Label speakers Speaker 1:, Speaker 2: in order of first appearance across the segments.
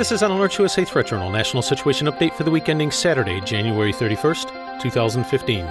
Speaker 1: This is an AlertsUSA Threat Journal National Situation Update for the week ending Saturday, January 31st, 2015.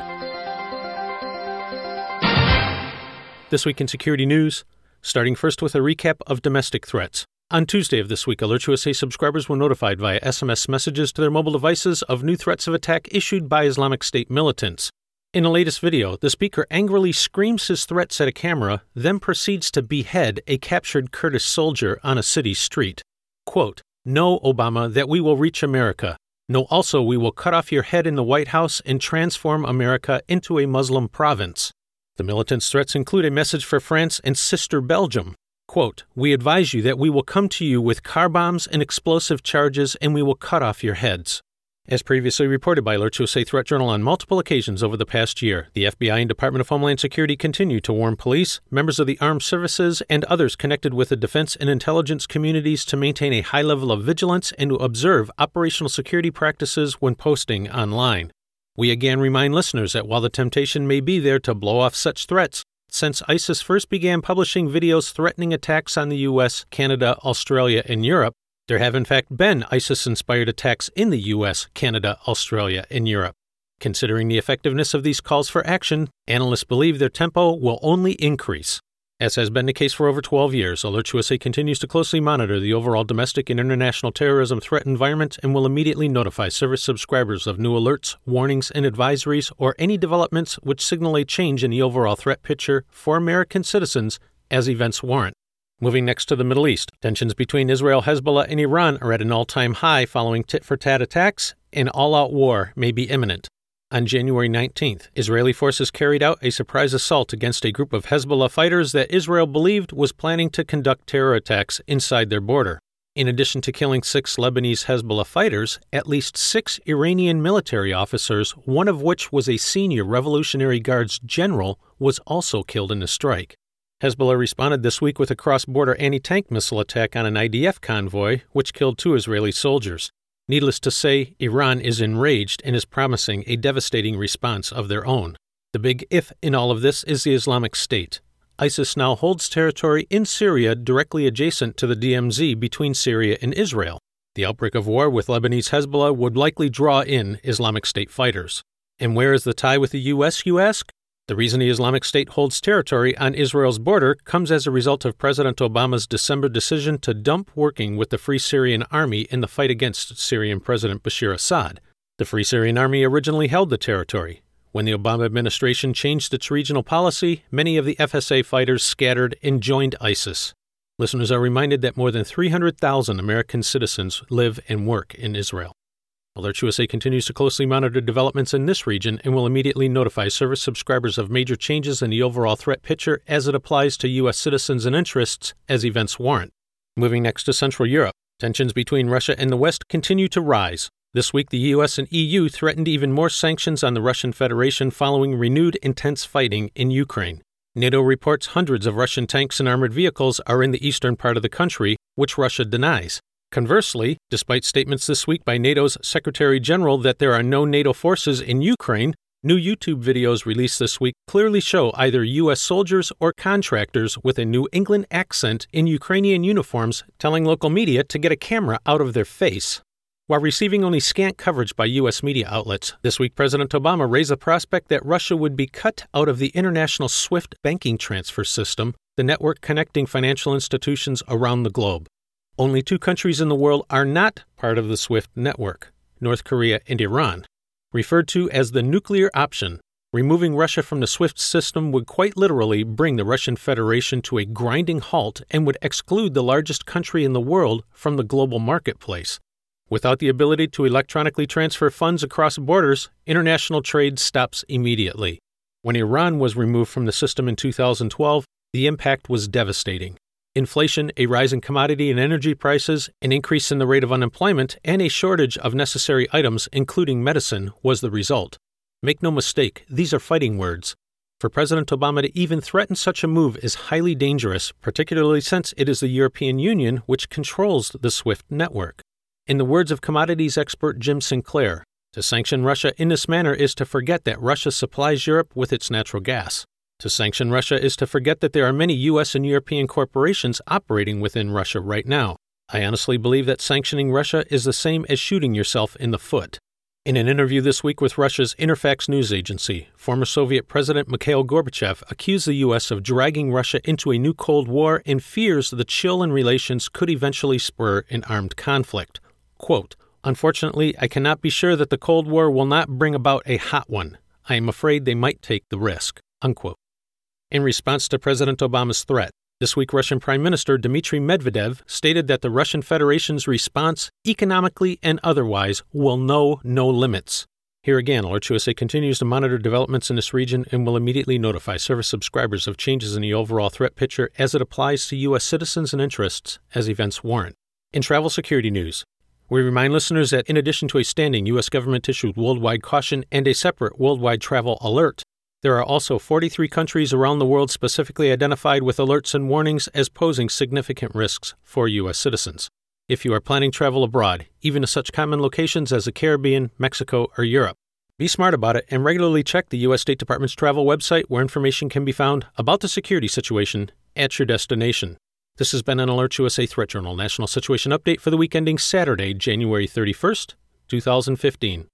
Speaker 1: This week in security news, starting first with a recap of domestic threats. On Tuesday of this week, AlertsUSA subscribers were notified via SMS messages to their mobile devices of new threats of attack issued by Islamic State militants. In a latest video, the speaker angrily screams his threats at a camera, then proceeds to behead a captured Kurdish soldier on a city street. Quote, Know, Obama, that we will reach America. Know also we will cut off your head in the White House and transform America into a Muslim province. The militants' threats include a message for France and sister Belgium. Quote, We advise you that we will come to you with car bombs and explosive charges and we will cut off your heads. As previously reported by USA Threat Journal on multiple occasions over the past year, the FBI and Department of Homeland Security continue to warn police, members of the armed services, and others connected with the defense and intelligence communities to maintain a high level of vigilance and to observe operational security practices when posting online. We again remind listeners that while the temptation may be there to blow off such threats, since ISIS first began publishing videos threatening attacks on the US, Canada, Australia, and Europe, there have in fact been ISIS inspired attacks in the US, Canada, Australia, and Europe. Considering the effectiveness of these calls for action, analysts believe their tempo will only increase. As has been the case for over 12 years, AlertsUSA continues to closely monitor the overall domestic and international terrorism threat environment and will immediately notify service subscribers of new alerts, warnings, and advisories or any developments which signal a change in the overall threat picture for American citizens as events warrant. Moving next to the Middle East, tensions between Israel, Hezbollah, and Iran are at an all time high following tit for tat attacks, and all out war may be imminent. On January 19th, Israeli forces carried out a surprise assault against a group of Hezbollah fighters that Israel believed was planning to conduct terror attacks inside their border. In addition to killing six Lebanese Hezbollah fighters, at least six Iranian military officers, one of which was a senior Revolutionary Guards general, was also killed in the strike. Hezbollah responded this week with a cross border anti tank missile attack on an IDF convoy, which killed two Israeli soldiers. Needless to say, Iran is enraged and is promising a devastating response of their own. The big if in all of this is the Islamic State. ISIS now holds territory in Syria directly adjacent to the DMZ between Syria and Israel. The outbreak of war with Lebanese Hezbollah would likely draw in Islamic State fighters. And where is the tie with the U.S., you ask? The reason the Islamic State holds territory on Israel's border comes as a result of President Obama's December decision to dump working with the Free Syrian Army in the fight against Syrian President Bashar Assad. The Free Syrian Army originally held the territory. When the Obama administration changed its regional policy, many of the FSA fighters scattered and joined ISIS. Listeners are reminded that more than 300,000 American citizens live and work in Israel. AlertsUSA continues to closely monitor developments in this region and will immediately notify service subscribers of major changes in the overall threat picture as it applies to U.S. citizens and interests as events warrant. Moving next to Central Europe, tensions between Russia and the West continue to rise. This week, the U.S. and EU threatened even more sanctions on the Russian Federation following renewed intense fighting in Ukraine. NATO reports hundreds of Russian tanks and armored vehicles are in the eastern part of the country, which Russia denies. Conversely, despite statements this week by NATO's Secretary General that there are no NATO forces in Ukraine, new YouTube videos released this week clearly show either U.S. soldiers or contractors with a New England accent in Ukrainian uniforms telling local media to get a camera out of their face. While receiving only scant coverage by U.S. media outlets, this week President Obama raised the prospect that Russia would be cut out of the international SWIFT banking transfer system, the network connecting financial institutions around the globe. Only two countries in the world are not part of the SWIFT network North Korea and Iran. Referred to as the nuclear option, removing Russia from the SWIFT system would quite literally bring the Russian Federation to a grinding halt and would exclude the largest country in the world from the global marketplace. Without the ability to electronically transfer funds across borders, international trade stops immediately. When Iran was removed from the system in 2012, the impact was devastating. Inflation, a rise in commodity and energy prices, an increase in the rate of unemployment, and a shortage of necessary items, including medicine, was the result. Make no mistake, these are fighting words. For President Obama to even threaten such a move is highly dangerous, particularly since it is the European Union which controls the SWIFT network. In the words of commodities expert Jim Sinclair, to sanction Russia in this manner is to forget that Russia supplies Europe with its natural gas. To sanction Russia is to forget that there are many U.S. and European corporations operating within Russia right now. I honestly believe that sanctioning Russia is the same as shooting yourself in the foot. In an interview this week with Russia's Interfax news agency, former Soviet President Mikhail Gorbachev accused the U.S. of dragging Russia into a new Cold War and fears the chill in relations could eventually spur an armed conflict. Quote, Unfortunately, I cannot be sure that the Cold War will not bring about a hot one. I am afraid they might take the risk. Unquote. In response to President Obama's threat, this week, Russian Prime Minister Dmitry Medvedev stated that the Russian Federation's response, economically and otherwise, will know no limits. Here again, AlertsUSA continues to monitor developments in this region and will immediately notify service subscribers of changes in the overall threat picture as it applies to U.S. citizens and interests as events warrant. In travel security news, we remind listeners that in addition to a standing U.S. government issued worldwide caution and a separate worldwide travel alert, there are also 43 countries around the world specifically identified with alerts and warnings as posing significant risks for U.S. citizens. If you are planning travel abroad, even to such common locations as the Caribbean, Mexico, or Europe, be smart about it and regularly check the U.S. State Department's travel website where information can be found about the security situation at your destination. This has been an AlertsUSA Threat Journal National Situation Update for the week ending Saturday, January 31st, 2015.